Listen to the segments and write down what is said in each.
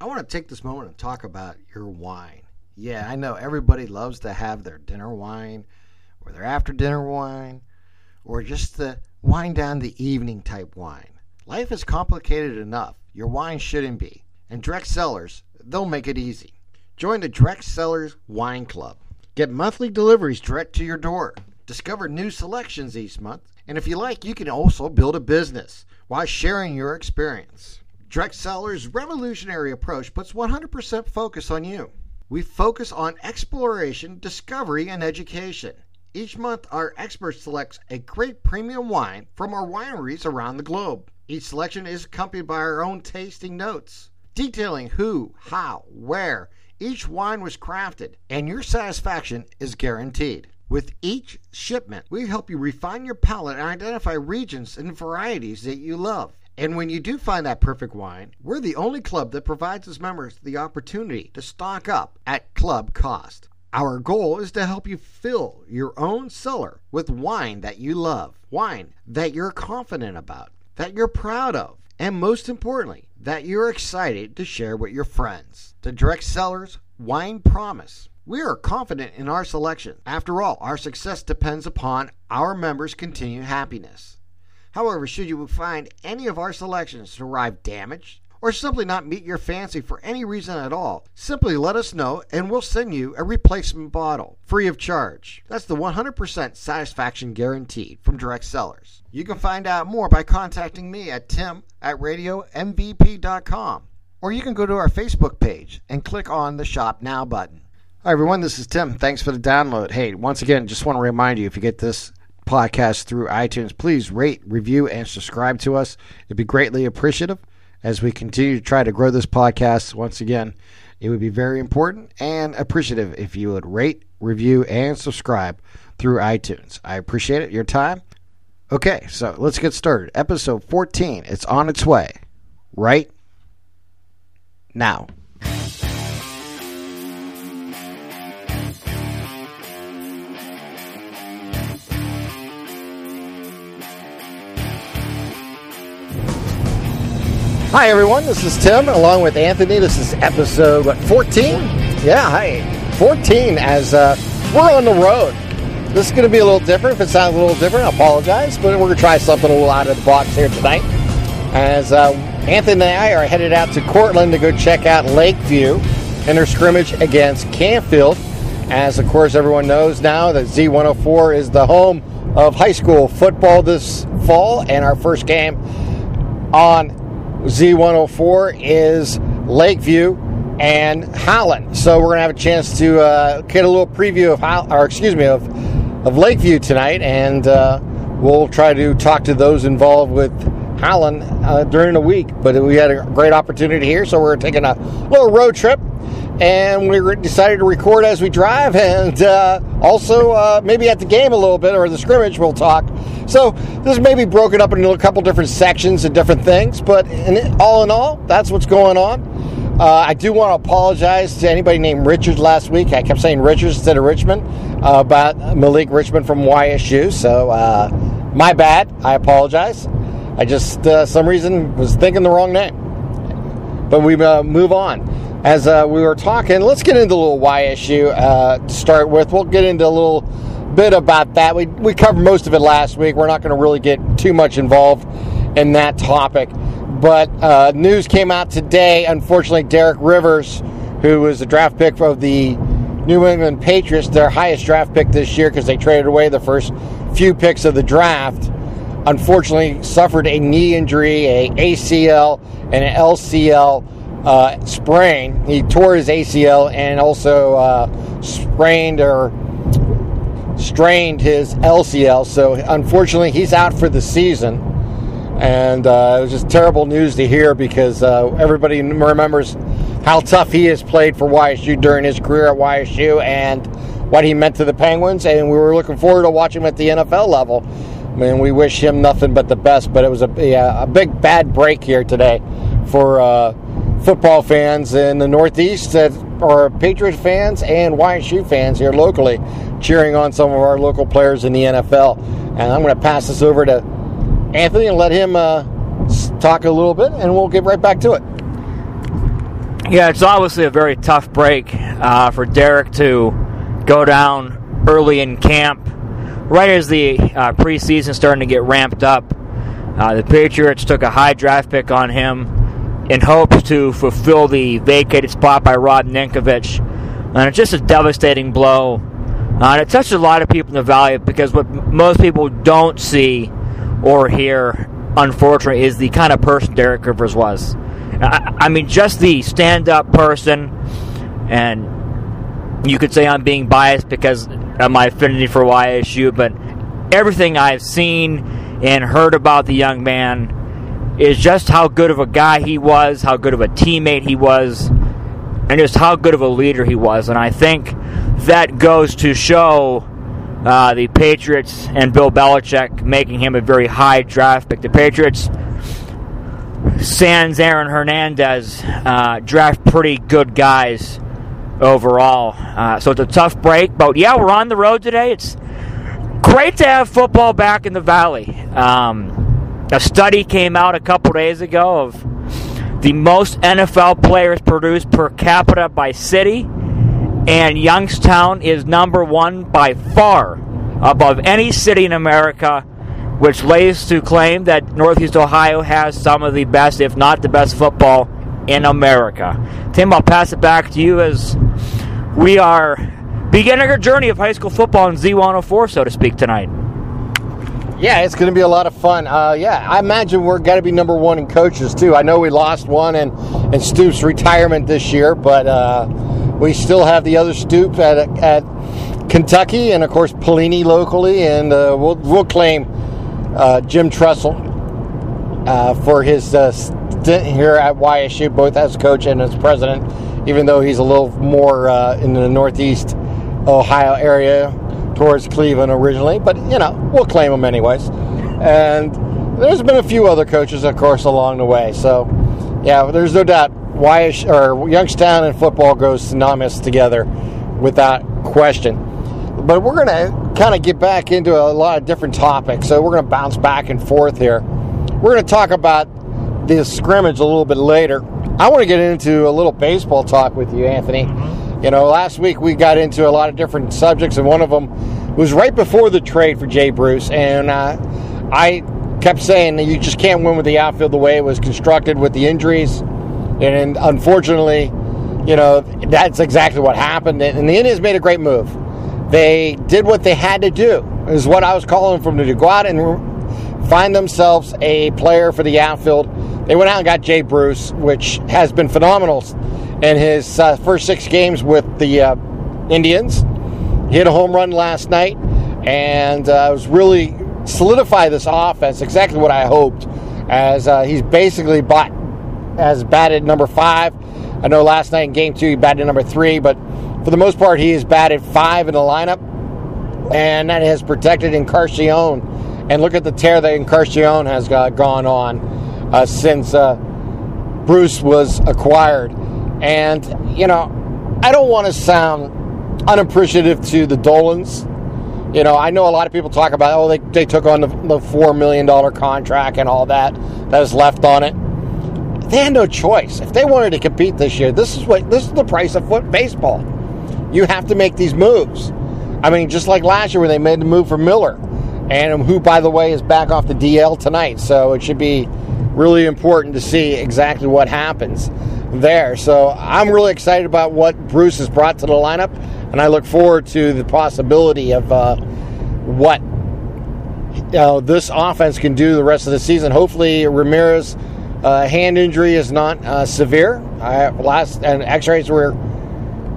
I want to take this moment and talk about your wine. Yeah, I know everybody loves to have their dinner wine or their after dinner wine or just the wind down the evening type wine. Life is complicated enough. Your wine shouldn't be. And Direct Cellars, they'll make it easy. Join the Direct Cellars Wine Club. Get monthly deliveries direct to your door. Discover new selections each month. And if you like, you can also build a business while sharing your experience. Cellars' revolutionary approach puts 100% focus on you. We focus on exploration, discovery, and education. Each month, our expert selects a great premium wine from our wineries around the globe. Each selection is accompanied by our own tasting notes, detailing who, how, where each wine was crafted, and your satisfaction is guaranteed. With each shipment, we help you refine your palate and identify regions and varieties that you love. And when you do find that perfect wine, we're the only club that provides its members the opportunity to stock up at club cost. Our goal is to help you fill your own cellar with wine that you love, wine that you're confident about, that you're proud of, and most importantly, that you're excited to share with your friends. The Direct Cellars Wine Promise. We are confident in our selection. After all, our success depends upon our members' continued happiness. However, should you find any of our selections to arrive damaged or simply not meet your fancy for any reason at all, simply let us know and we'll send you a replacement bottle free of charge. That's the 100% satisfaction guaranteed from direct cellars. You can find out more by contacting me at tim at radiomvp.com or you can go to our Facebook page and click on the Shop Now button. Hi, everyone. This is Tim. Thanks for the download. Hey, once again, just want to remind you if you get this podcast through iTunes, please rate, review, and subscribe to us. It'd be greatly appreciative as we continue to try to grow this podcast. Once again, it would be very important and appreciative if you would rate, review, and subscribe through iTunes. I appreciate it, your time. Okay, so let's get started. Episode 14. It's on its way. Right now. Hi, everyone. This is Tim along with Anthony. This is episode what, 14? Yeah, hi. 14 as uh, we're on the road. This is going to be a little different. If it sounds a little different, I apologize, but we're going to try something a little out of the box here tonight. As uh, Anthony and I are headed out to Cortland to go check out Lakeview in their scrimmage against Canfield. As, of course, everyone knows now that Z104 is the home of high school football this fall, and our first game on Z104 is Lakeview and Howland. So we're going to have a chance to uh, get a little preview of how, or excuse me, of of Lakeview tonight, and uh, we'll try to talk to those involved with Howland uh, during the week. But we had a great opportunity here, so we're taking a little road trip. And we decided to record as we drive, and uh, also uh, maybe at the game a little bit or the scrimmage we'll talk. So this may be broken up into a couple different sections and different things, but in, all in all, that's what's going on. Uh, I do want to apologize to anybody named Richards last week. I kept saying Richards instead of Richmond uh, about Malik Richmond from YSU. So uh, my bad. I apologize. I just uh, some reason was thinking the wrong name. But we move on. As uh, we were talking, let's get into a little YSU to start with. We'll get into a little bit about that. We we covered most of it last week. We're not going to really get too much involved in that topic. But uh, news came out today. Unfortunately, Derek Rivers, who was a draft pick of the New England Patriots, their highest draft pick this year because they traded away the first few picks of the draft, unfortunately suffered a knee injury, a ACL, and an LCL uh, sprain. He tore his ACL and also uh, sprained or strained his LCL. So unfortunately, he's out for the season and uh, it was just terrible news to hear because uh, everybody remembers how tough he has played for YSU during his career at YSU and what he meant to the Penguins, and we were looking forward to watching him at the NFL level. I mean, we wish him nothing but the best, but it was a, yeah, a big bad break here today for uh, football fans in the Northeast that are Patriot fans and YSU fans here locally, cheering on some of our local players in the NFL. And I'm going to pass this over to Anthony and let him uh, talk a little bit, and we'll get right back to it. Yeah, it's obviously a very tough break uh, for Derek to go down early in camp, right as the uh, preseason starting to get ramped up. Uh, the Patriots took a high draft pick on him in hopes to fulfill the vacated spot by Rob Ninkovich. And it's just a devastating blow. Uh, and it touches a lot of people in the Valley because what most people don't see or hear, unfortunately, is the kind of person Derek Rivers was. I, I mean, just the stand up person, and you could say I'm being biased because of my affinity for YSU, but everything I've seen and heard about the young man is just how good of a guy he was, how good of a teammate he was, and just how good of a leader he was. And I think that goes to show uh, the Patriots and Bill Belichick making him a very high draft pick. The Patriots, sans Aaron Hernandez, uh, draft pretty good guys overall. Uh, so it's a tough break, but yeah, we're on the road today. It's great to have football back in the Valley. Um, a study came out a couple days ago of the most NFL players produced per capita by city, and Youngstown is number one by far above any city in America, which lays to claim that Northeast Ohio has some of the best, if not the best, football in America. Tim, I'll pass it back to you as we are beginning our journey of high school football in Z104, so to speak, tonight. Yeah, it's going to be a lot of fun. Uh, yeah, I imagine we're going to be number one in coaches too. I know we lost one in, in Stoops' retirement this year, but uh, we still have the other Stoop at at Kentucky, and of course Pelini locally, and uh, we'll we'll claim uh, Jim Tressel uh, for his uh, stint here at YSU, both as coach and as president. Even though he's a little more in the Northeast Ohio area towards Cleveland originally, but you know, we'll claim them anyways. And there's been a few other coaches, of course, along the way. So, yeah, there's no doubt Wyash or Youngstown and football goes synonymous together without question. But we're going to kind of get back into a lot of different topics. So we're going to bounce back and forth here. We're going to talk about this scrimmage a little bit later. I want to get into a little baseball talk with you, Anthony. Mm-hmm. You know, last week we got into a lot of different subjects, and one of them was right before the trade for Jay Bruce. And uh, I kept saying that you just can't win with the outfield the way it was constructed with the injuries. And unfortunately, you know, that's exactly what happened. And the Indians made a great move. They did what they had to do, is what I was calling from to go out and find themselves a player for the outfield. They went out and got Jay Bruce, which has been phenomenal in his uh, first six games with the uh, Indians. He hit a home run last night and uh, was really solidify this offense exactly what I hoped. As uh, he's basically bought, has batted number five. I know last night in game two he batted number three, but for the most part he has batted five in the lineup, and that has protected Encarnacion. And look at the tear that Encarnacion has uh, gone on uh, since Bruce was acquired. And, you know, I don't want to sound unappreciative to the Dolans. You know, I know a lot of people talk about, oh, they, they took on the, the $4 million contract and all that that is left on it. They had no choice. If they wanted to compete this year, this is what this is the price of foot baseball. You have to make these moves. I mean, just like last year when they made the move for Miller, and who, by the way, is back off the DL tonight. So it should be really important to see exactly what happens there. So I'm really excited about what Bruce has brought to the lineup, and I look forward to the possibility of uh, what uh, this offense can do the rest of the season. Hopefully, Ramirez' uh, hand injury is not uh, severe. I, last and X-rays were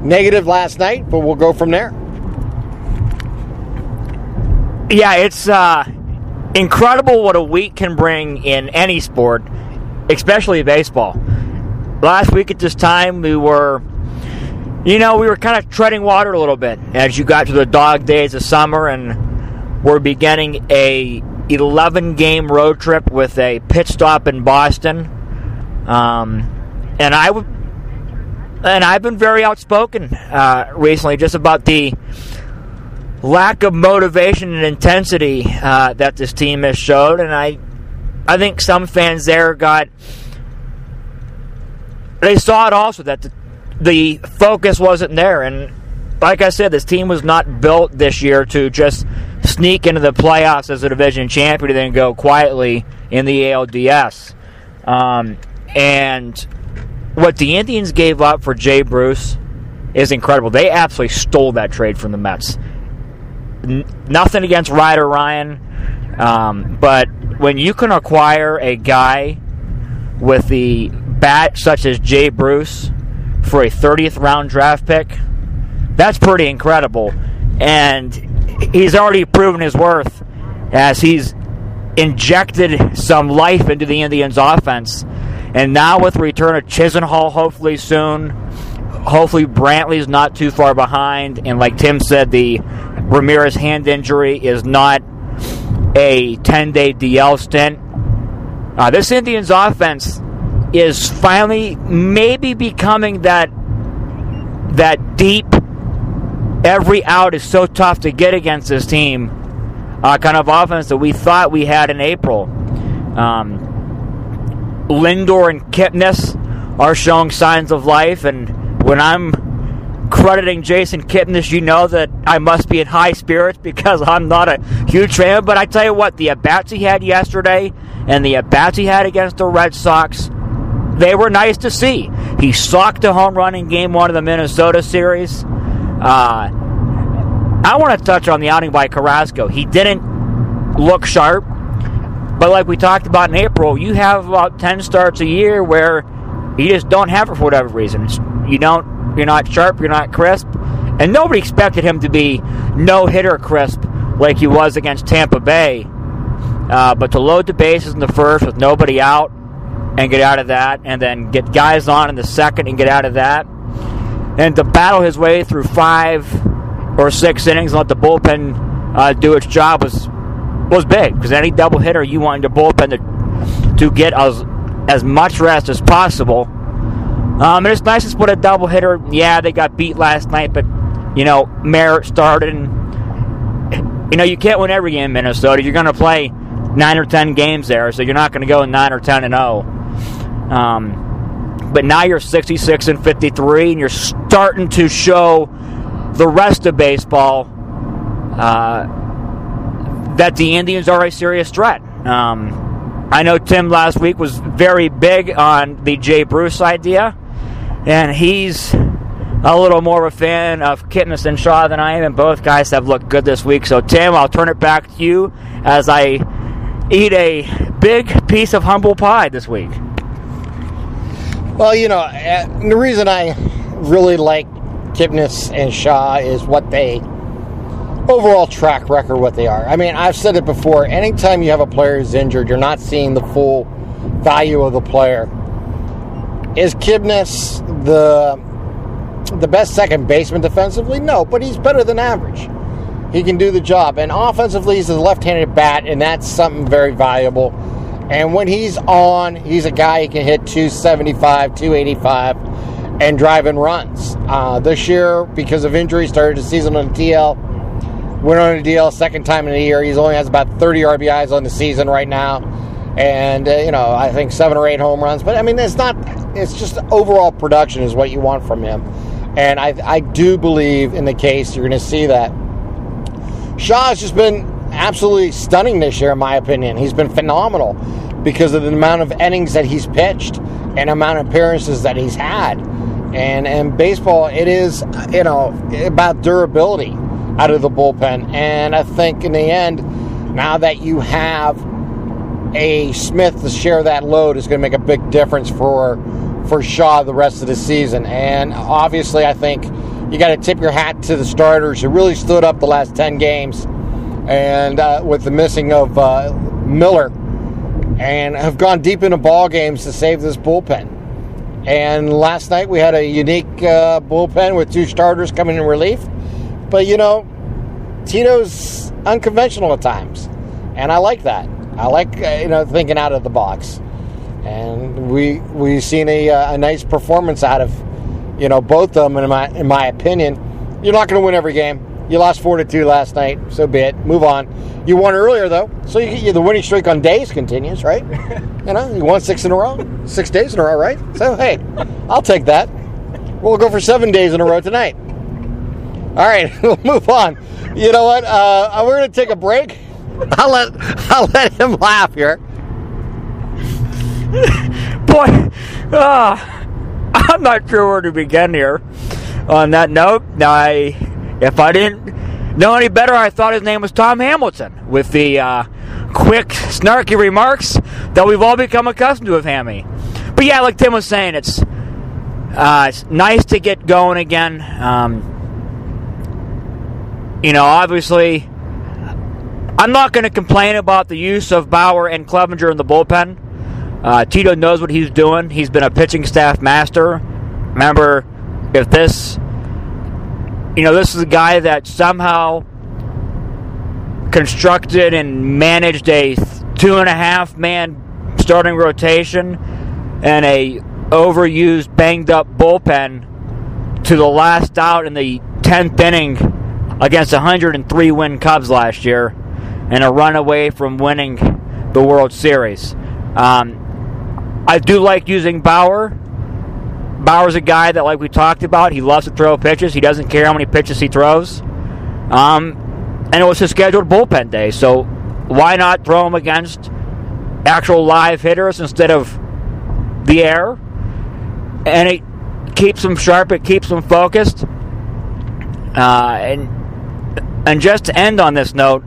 negative last night, but we'll go from there. Yeah, it's uh, incredible what a week can bring in any sport, especially baseball last week at this time, we were, you know, we were kind of treading water a little bit as you got to the dog days of summer, and we're beginning a 11 game road trip with a pit stop in Boston. Um, and I would, and I've been very outspoken uh, recently just about the lack of motivation and intensity uh, that this team has showed, and I, I think some fans there got they saw it also that the, the focus wasn't there. And like I said, this team was not built this year to just sneak into the playoffs as a division champion and then go quietly in the ALDS. Um, and what the Indians gave up for Jay Bruce is incredible. They absolutely stole that trade from the Mets. N- nothing against Ryder Ryan, um, but when you can acquire a guy with the bat such as Jay Bruce for a 30th round draft pick, that's pretty incredible. And he's already proven his worth as he's injected some life into the Indians' offense. And now with return of Chisenhall hopefully soon, hopefully Brantley's not too far behind. And like Tim said, the Ramirez hand injury is not a 10 day DL stint. Uh, this Indians offense is finally maybe becoming that that deep every out is so tough to get against this team uh, kind of offense that we thought we had in April. Um, Lindor and Kipnis are showing signs of life, and when I'm crediting Jason Kipnis, you know that I must be in high spirits because I'm not a huge fan. But I tell you what, the at bats he had yesterday and the at bats he had against the Red Sox, they were nice to see. He socked a home run in Game One of the Minnesota series. Uh, I want to touch on the outing by Carrasco. He didn't look sharp, but like we talked about in April, you have about ten starts a year where you just don't have it for whatever reason. You don't, you're not sharp, you're not crisp, and nobody expected him to be no hitter crisp like he was against Tampa Bay. Uh, but to load the bases in the first with nobody out and get out of that, and then get guys on in the second and get out of that, and to battle his way through five or six innings and let the bullpen uh, do its job was was big because any doubleheader you want your bullpen to to get as as much rest as possible. Um, and it's nice to put a doubleheader. Yeah, they got beat last night, but you know Merritt started, and you know you can't win every game in Minnesota. You're going to play nine or ten games there, so you're not going to go nine or ten and zero. Um, but now you're 66 and 53, and you're starting to show the rest of baseball uh, that the Indians are a serious threat. Um, I know Tim last week was very big on the Jay Bruce idea, and he's a little more of a fan of Kipnis and Shaw than I am, and both guys have looked good this week. So, Tim, I'll turn it back to you as I eat a big piece of humble pie this week. Well, you know, uh, the reason I really like Kipnis and Shaw is what they overall track record what they are. I mean, I've said it before. Anytime you have a player who's injured, you're not seeing the full value of the player. Is Kipnis the the best second baseman defensively? No, but he's better than average. He can do the job. And offensively, he's a left-handed bat, and that's something very valuable. And when he's on, he's a guy who can hit 275, 285, and drive driving runs. Uh, this year, because of injury, started the season on the DL. Went on a DL second time in a year. He's only has about 30 RBIs on the season right now, and uh, you know I think seven or eight home runs. But I mean, it's not. It's just overall production is what you want from him, and I I do believe in the case you're going to see that. Shaw has just been absolutely stunning this year, in my opinion. He's been phenomenal because of the amount of innings that he's pitched and amount of appearances that he's had. And and baseball, it is you know about durability out of the bullpen. And I think in the end, now that you have a Smith to share that load is going to make a big difference for for Shaw the rest of the season. And obviously, I think you got to tip your hat to the starters who really stood up the last ten games, and uh, with the missing of uh, Miller, and have gone deep into ball games to save this bullpen. And last night we had a unique uh, bullpen with two starters coming in relief. But you know, Tito's unconventional at times, and I like that. I like uh, you know thinking out of the box, and we we've seen a, uh, a nice performance out of you know both of them. In my in my opinion, you're not going to win every game. You lost four to two last night. So be it. Move on. You won earlier though, so you, you the winning streak on days continues, right? you know, you won six in a row, six days in a row, right? So hey, I'll take that. We'll go for seven days in a row tonight. All right, we'll move on. You know what? Uh, we're going to take a break. I'll let I'll let him laugh here. Boy, uh, I'm not sure where to begin here. On that note, now I if I didn't know any better, I thought his name was Tom Hamilton. With the uh, quick, snarky remarks that we've all become accustomed to of Hammy. But yeah, like Tim was saying, it's uh, it's nice to get going again. Um, you know, obviously, I'm not going to complain about the use of Bauer and Clevinger in the bullpen. Uh, Tito knows what he's doing. He's been a pitching staff master. Remember, if this, you know, this is a guy that somehow constructed and managed a two and a half man starting rotation and a overused, banged up bullpen to the last out in the 10th inning against 103 win Cubs last year and a run away from winning the World Series. Um, I do like using Bauer. Bauer's a guy that, like we talked about, he loves to throw pitches. He doesn't care how many pitches he throws. Um, and it was his scheduled bullpen day, so why not throw him against actual live hitters instead of the air? And it keeps him sharp, it keeps him focused. Uh, and and just to end on this note,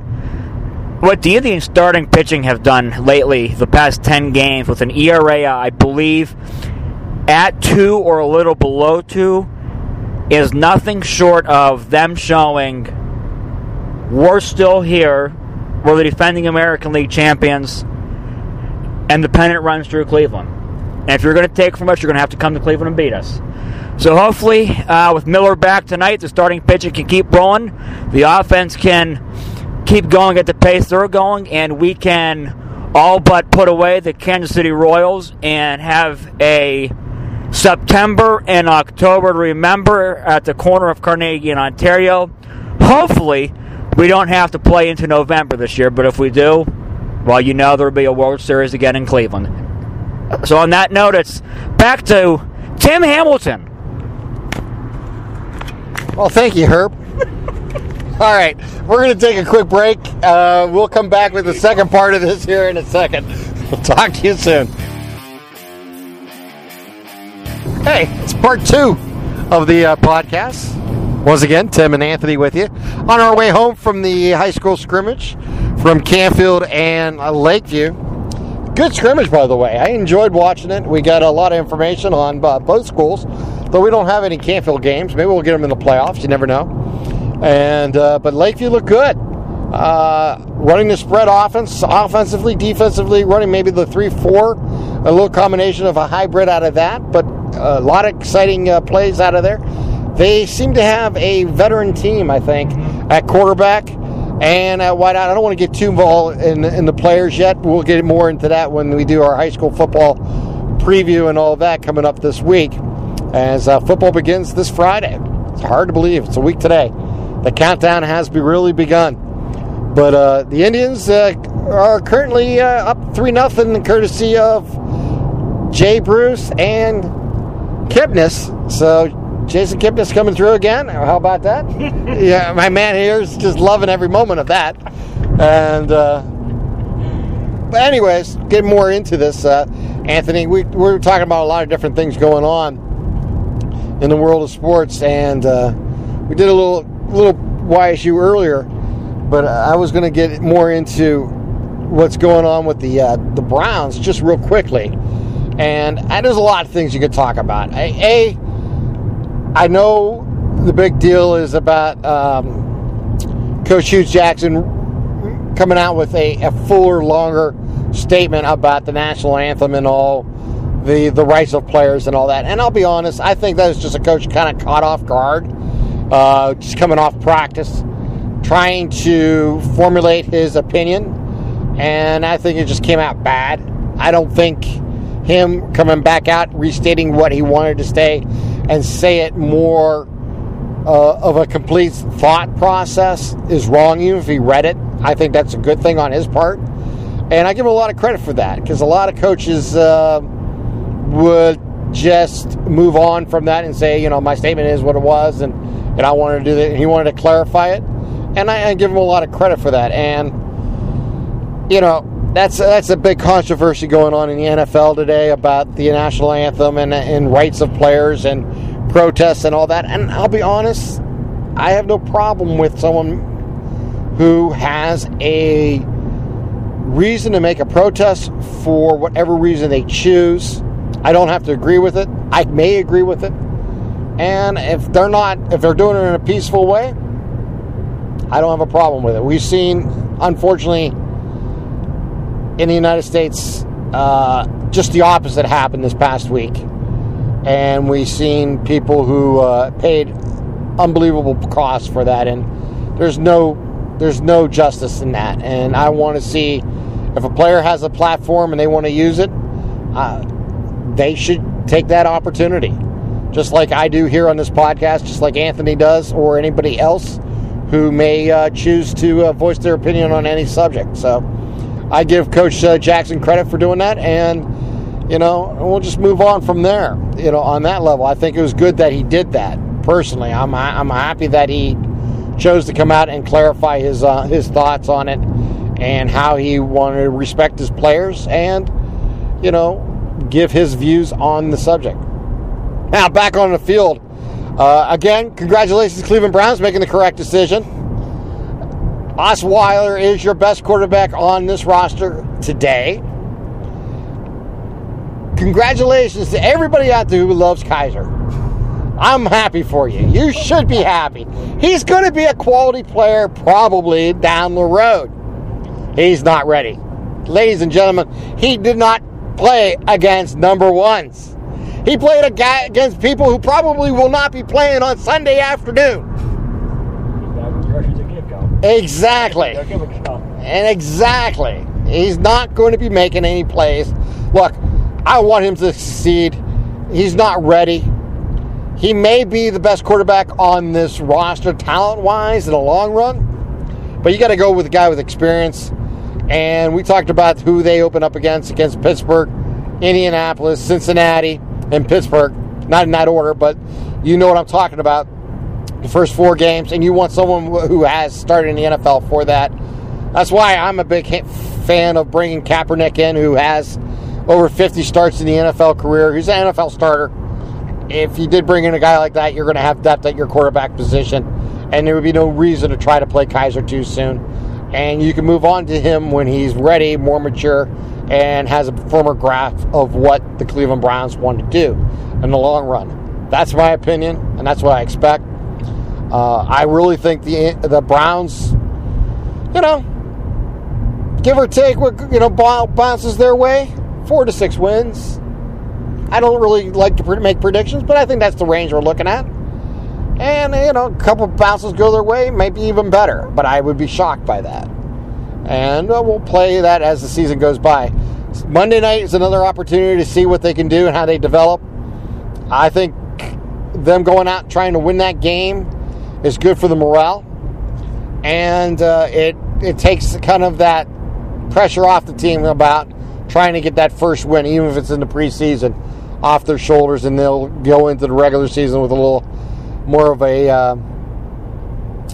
what the Indians starting pitching have done lately, the past 10 games, with an ERA, I believe, at 2 or a little below 2, is nothing short of them showing we're still here, we're the defending American League champions, and the pennant runs through Cleveland. And if you're going to take from us, you're going to have to come to Cleveland and beat us. So hopefully, uh, with Miller back tonight, the starting pitcher can keep rolling. The offense can keep going at the pace they're going, and we can all but put away the Kansas City Royals and have a September and October to remember at the corner of Carnegie and Ontario. Hopefully, we don't have to play into November this year, but if we do, well, you know there will be a World Series again in Cleveland. So, on that note, it's back to Tim Hamilton. Well, thank you, Herb. All right, we're going to take a quick break. Uh, we'll come back with the second part of this here in a second. We'll talk to you soon. Hey, it's part two of the uh, podcast. Once again, Tim and Anthony with you on our way home from the high school scrimmage from Canfield and uh, Lakeview. Good scrimmage, by the way. I enjoyed watching it. We got a lot of information on uh, both schools. Though we don't have any Canfield games, maybe we'll get them in the playoffs. You never know. And uh, but Lakeview looked good. Uh, running the spread offense, offensively, defensively, running maybe the three-four, a little combination of a hybrid out of that. But a lot of exciting uh, plays out of there. They seem to have a veteran team, I think, at quarterback and at wideout. I don't want to get too involved in, in the players yet. We'll get more into that when we do our high school football preview and all that coming up this week as uh, football begins this Friday. It's hard to believe. It's a week today. The countdown has be really begun. But uh, the Indians uh, are currently uh, up 3 0 courtesy of Jay Bruce and Kipnis. So Jason Kipnis coming through again. How about that? yeah, my man here is just loving every moment of that. And, uh, but anyways, get more into this, uh, Anthony. We, we were talking about a lot of different things going on in the world of sports, and uh, we did a little little YSU earlier, but I was going to get more into what's going on with the uh, the Browns just real quickly, and uh, there's a lot of things you could talk about. A, I know the big deal is about um, Coach Hughes Jackson coming out with a, a fuller, longer statement about the national anthem and all the the rights of players and all that. And I'll be honest, I think that was just a coach kind of caught off guard, uh, just coming off practice, trying to formulate his opinion, and I think it just came out bad. I don't think him coming back out restating what he wanted to say and say it more uh, of a complete thought process is wrong, even if he read it. I think that's a good thing on his part. And I give him a lot of credit for that because a lot of coaches uh, would just move on from that and say, you know, my statement is what it was, and, and I wanted to do that. And he wanted to clarify it. And I, I give him a lot of credit for that. And, you know, that's that's a big controversy going on in the NFL today about the national anthem and, and rights of players and protests and all that. And I'll be honest, I have no problem with someone who has a reason to make a protest for whatever reason they choose. I don't have to agree with it. I may agree with it. And if they're not, if they're doing it in a peaceful way, I don't have a problem with it. We've seen, unfortunately, in the United States, uh, just the opposite happened this past week. And we've seen people who uh, paid unbelievable costs for that, and there's no there's no justice in that. And I want to see if a player has a platform and they want to use it, uh, they should take that opportunity, just like I do here on this podcast, just like Anthony does, or anybody else who may uh, choose to uh, voice their opinion on any subject. So. I give Coach uh, Jackson credit for doing that, and you know we'll just move on from there. You know, on that level, I think it was good that he did that. Personally, I'm I'm happy that he chose to come out and clarify his uh, his thoughts on it and how he wanted to respect his players and you know give his views on the subject. Now back on the field. Uh, again, congratulations, Cleveland Browns, making the correct decision. Osweiler is your best quarterback on this roster today. Congratulations to everybody out there who loves Kizer. I'm happy for you. You should be happy. He's going to be a quality player probably down the road. He's not ready. Ladies and gentlemen, he did not play against number ones. He played against people who probably will not be playing on Sunday afternoon. Exactly. And exactly. He's not going to be making any plays. Look, I want him to succeed. He's not ready. He may be the best quarterback on this roster talent wise in the long run, but you got to go with a guy with experience. And we talked about who they open up against against Pittsburgh, Indianapolis, Cincinnati, and Pittsburgh. Not in that order, but you know what I'm talking about the first four games, and you want someone who has started in the NFL for that. That's why I'm a big fan of bringing Kaepernick in, who has over 50 starts in the NFL career. He's an NFL starter. If you did bring in a guy like that, you're going to have depth at your quarterback position, and there would be no reason to try to play Kizer too soon. And you can move on to him when he's ready, more mature, and has a firmer grasp of what the Cleveland Browns want to do in the long run. That's my opinion, and that's what I expect. Uh, I really think the the Browns, you know, give or take, you know, bounces their way, four to six wins. I don't really like to make predictions, but I think that's the range we're looking at. And you know, a couple bounces go their way, maybe even better. But I would be shocked by that. And uh, we'll play that as the season goes by. Monday night is another opportunity to see what they can do and how they develop. I think them going out trying to win that game is good for the morale, and uh, it it takes kind of that pressure off the team about trying to get that first win, even if it's in the preseason, off their shoulders, and they'll go into the regular season with a little more of a uh,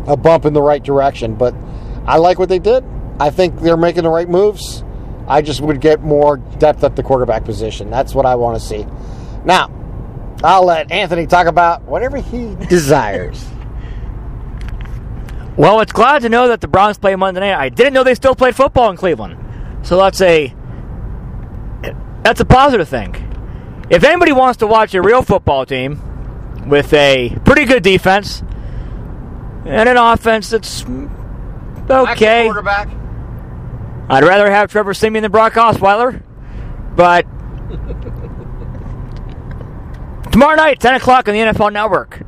a bump in the right direction. But I like what they did. I think they're making the right moves. I just would get more depth at the quarterback position. That's what I want to see. Now, I'll let Anthony talk about whatever he desires. Well, it's glad to know that the Browns play Monday night. I didn't know they still played football in Cleveland. So that's a that's a positive thing. If anybody wants to watch a real football team with a pretty good defense and an offense that's okay, quarterback. I'd rather have Trevor Siemian than Brock Osweiler, but tomorrow night, ten o'clock on the NFL Network.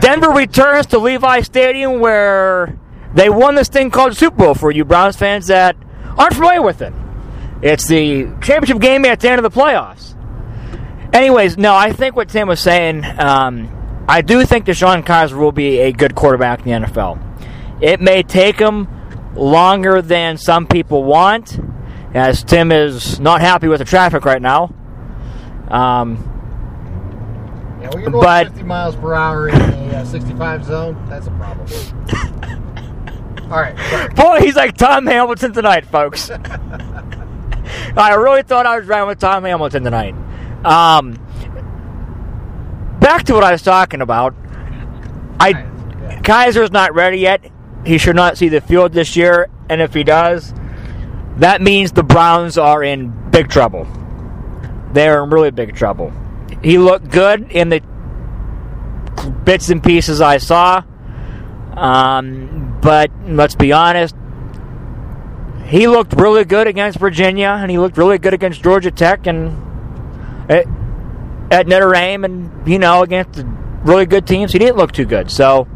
Denver returns to Levi Stadium where they won this thing called Super Bowl for you Browns fans that aren't familiar with it. It's the championship game at the end of the playoffs. Anyways, no, I think what Tim was saying, um, I do think DeShone Kizer will be a good quarterback in the NFL. It may take him longer than some people want, as Tim is not happy with the traffic right now. Um, yeah, when you're going but, 50 miles per hour in the uh, 65 zone, that's a problem. All right. Sorry. Boy, he's like Tom Hamilton tonight, folks. I really thought I was riding with Tom Hamilton tonight. Um, back to what I was talking about. I Yeah. Kizer's not ready yet. He should not see the field this year, and if he does, that means the Browns are in big trouble. They're in really big trouble. He looked good in the bits and pieces I saw, um, but let's be honest, he looked really good against Virginia, and he looked really good against Georgia Tech, and at, at Notre Dame, and you know against really good teams, he didn't look too good. So,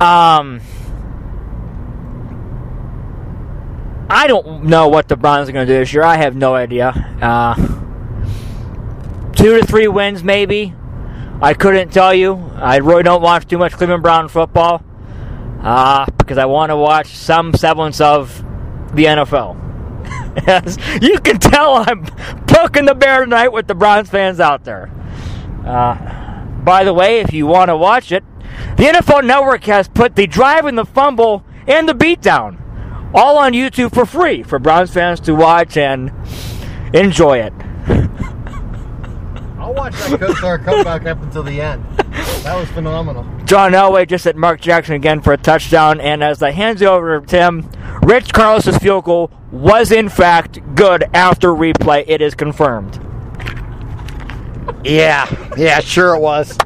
um, I don't know what the Browns are going to do this year. I have no idea. Uh, two to three wins, maybe. I couldn't tell you. I really don't watch too much Cleveland Brown football uh, because I want to watch some semblance of the NFL. Yes, you can tell I'm poking the bear tonight with the Browns fans out there. Uh, by the way, if you want to watch it, the NFL Network has put the drive and the fumble and the beatdown all on YouTube for free for Browns fans to watch and enjoy it. I'll watch that Kosar comeback up until the end. That was phenomenal. John Elway just hit Mark Jackson again for a touchdown, and as I hands you over to Tim, Rich Karlis's field goal was in fact good after replay. It is confirmed. Yeah, yeah, sure it was.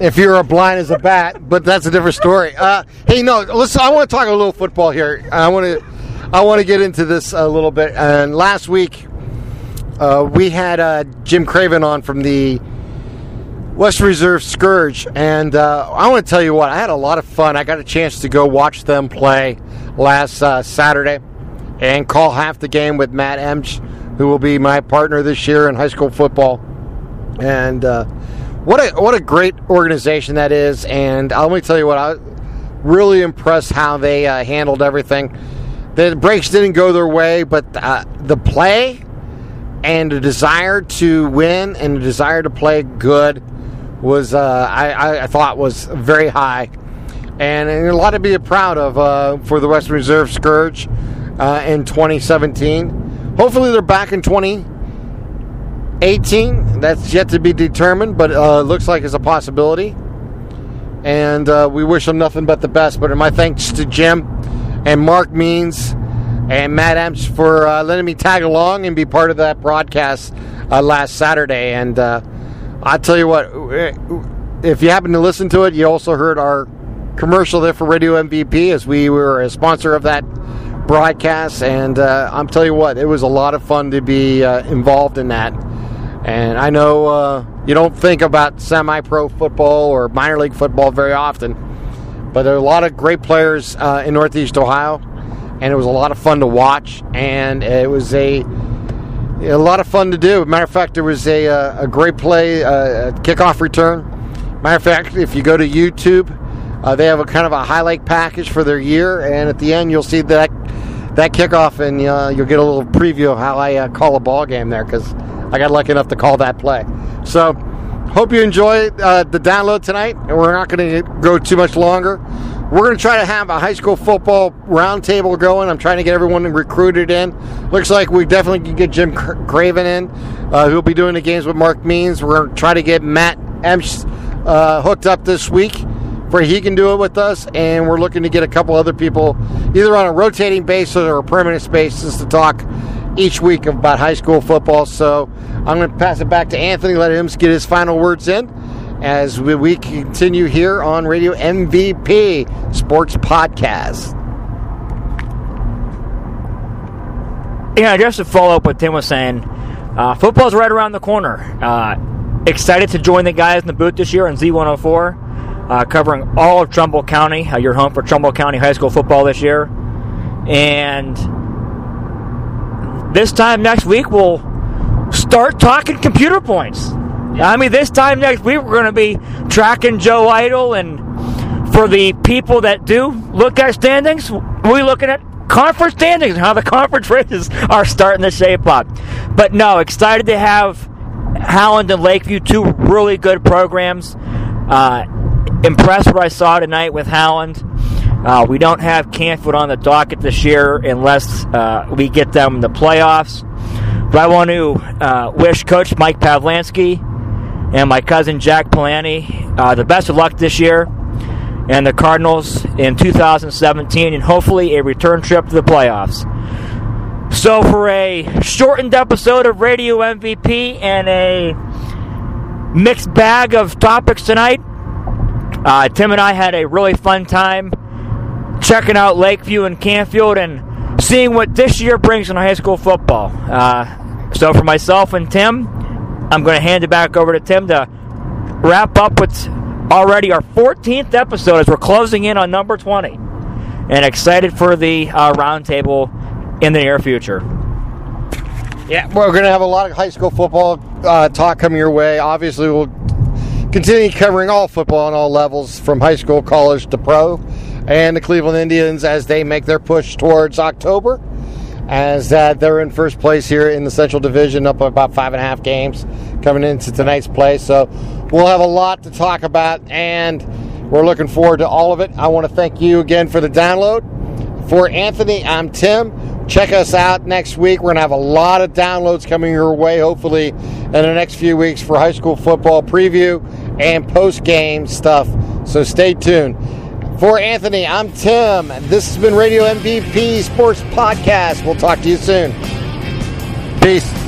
If you're a blind as a bat, but that's a different story. Uh, hey, no, listen. I want to talk a little football here. I want to, I want to get into this a little bit. And last week, uh, we had uh, Jim Craven on from the West Reserve Scourge, and uh, I want to tell you what. I had a lot of fun. I got a chance to go watch them play last uh, Saturday, and call half the game with Matt Emch, who will be my partner this year in high school football and uh, what a what a great organization that is. And let me tell you what, I really impressed how they handled everything. The breaks didn't go their way, but the play and a desire to win and a desire to play good was uh, I, I thought was very high, and, and a lot to be proud of uh, for the Western Reserve Scourge uh, in 2017. Hopefully, they're back in 2018. That's yet to be determined, but uh, looks like it's a possibility. And uh, we wish them nothing but the best. But my thanks to Jim and Mark Means and Matt Emps for uh, letting me tag along and be part of that broadcast uh, last Saturday. And uh, I'll tell you what, if you happen to listen to it, you also heard our commercial there for Radio MVP as we were a sponsor of that broadcast. And uh, I'm telling you what, it was a lot of fun to be uh, involved in that. And I know you don't think about semi pro football or minor league football very often, but there are a lot of great players uh, in Northeast Ohio, and it was a lot of fun to watch, and it was a a lot of fun to do. Matter of fact, there was a, a great play, uh, a kickoff return. Matter of fact, if you go to YouTube, uh, they have a kind of a highlight package for their year, and at the end, you'll see that that kickoff, and uh, you'll get a little preview of how I uh, call a ball game there because I got lucky enough to call that play. So, hope you enjoy uh, the download tonight, and we're not going to go too much longer. We're going to try to have a high school football roundtable going. I'm trying to get everyone recruited in. Looks like we definitely can get Jim Craven in, uh, who'll be doing the games with Mark Means. We're going to try to get Matt Emsch uh, hooked up this week where he can do it with us, and we're looking to get a couple other people either on a rotating basis or a permanent basis to talk each week about high school football. So I'm going to pass it back to Anthony, let him get his final words in as we, continue here on Radio MVP Sports Podcast. Yeah, just to follow up what Tim was saying, uh, football's right around the corner. Uh, excited to join the guys in the booth this year on Z104, uh, covering all of Trumbull County, uh, your home for Trumbull County high school football this year. And this time next week, we'll start talking computer points. I mean, this time next week we're going to be tracking Joe Eitel, and for the people that do look at standings, we're looking at conference standings and how the conference races are starting to shape up. But no, excited to have Howland and Lakeview, two really good programs. Uh, impressed what I saw tonight with Howland. Uh, we don't have Canfield on the docket this year unless uh, we get them in the playoffs. But I want to uh, wish Coach Mike Pavlansky and my cousin Jack Palani uh, the best of luck this year and the Cardinals in 2017 and hopefully a return trip to the playoffs. So, for a shortened episode of Radio MVP and a mixed bag of topics tonight, uh, Tim and I had a really fun time checking out Lakeview and Canfield and seeing what this year brings in high school football. Uh, so, for myself and Tim, I'm going to hand it back over to Tim to wrap up what's already our 14th episode as we're closing in on number 20. And excited for the uh, roundtable in the near future. Yeah, we're going to have a lot of high school football uh, talk coming your way. Obviously, we'll continue covering all football on all levels from high school, college to pro, and the Cleveland Indians as they make their push towards October. As uh, they're in first place here in the Central Division, up about five and a half games coming into tonight's play. So we'll have a lot to talk about, and we're looking forward to all of it. I want to thank you again for the download. For Anthony, I'm Tim. Check us out next week. We're going to have a lot of downloads coming your way, hopefully, in the next few weeks for high school football preview and post game stuff. So stay tuned. For Anthony, I'm Tim. This has been Radio MVP Sports Podcast. We'll talk to you soon. Peace.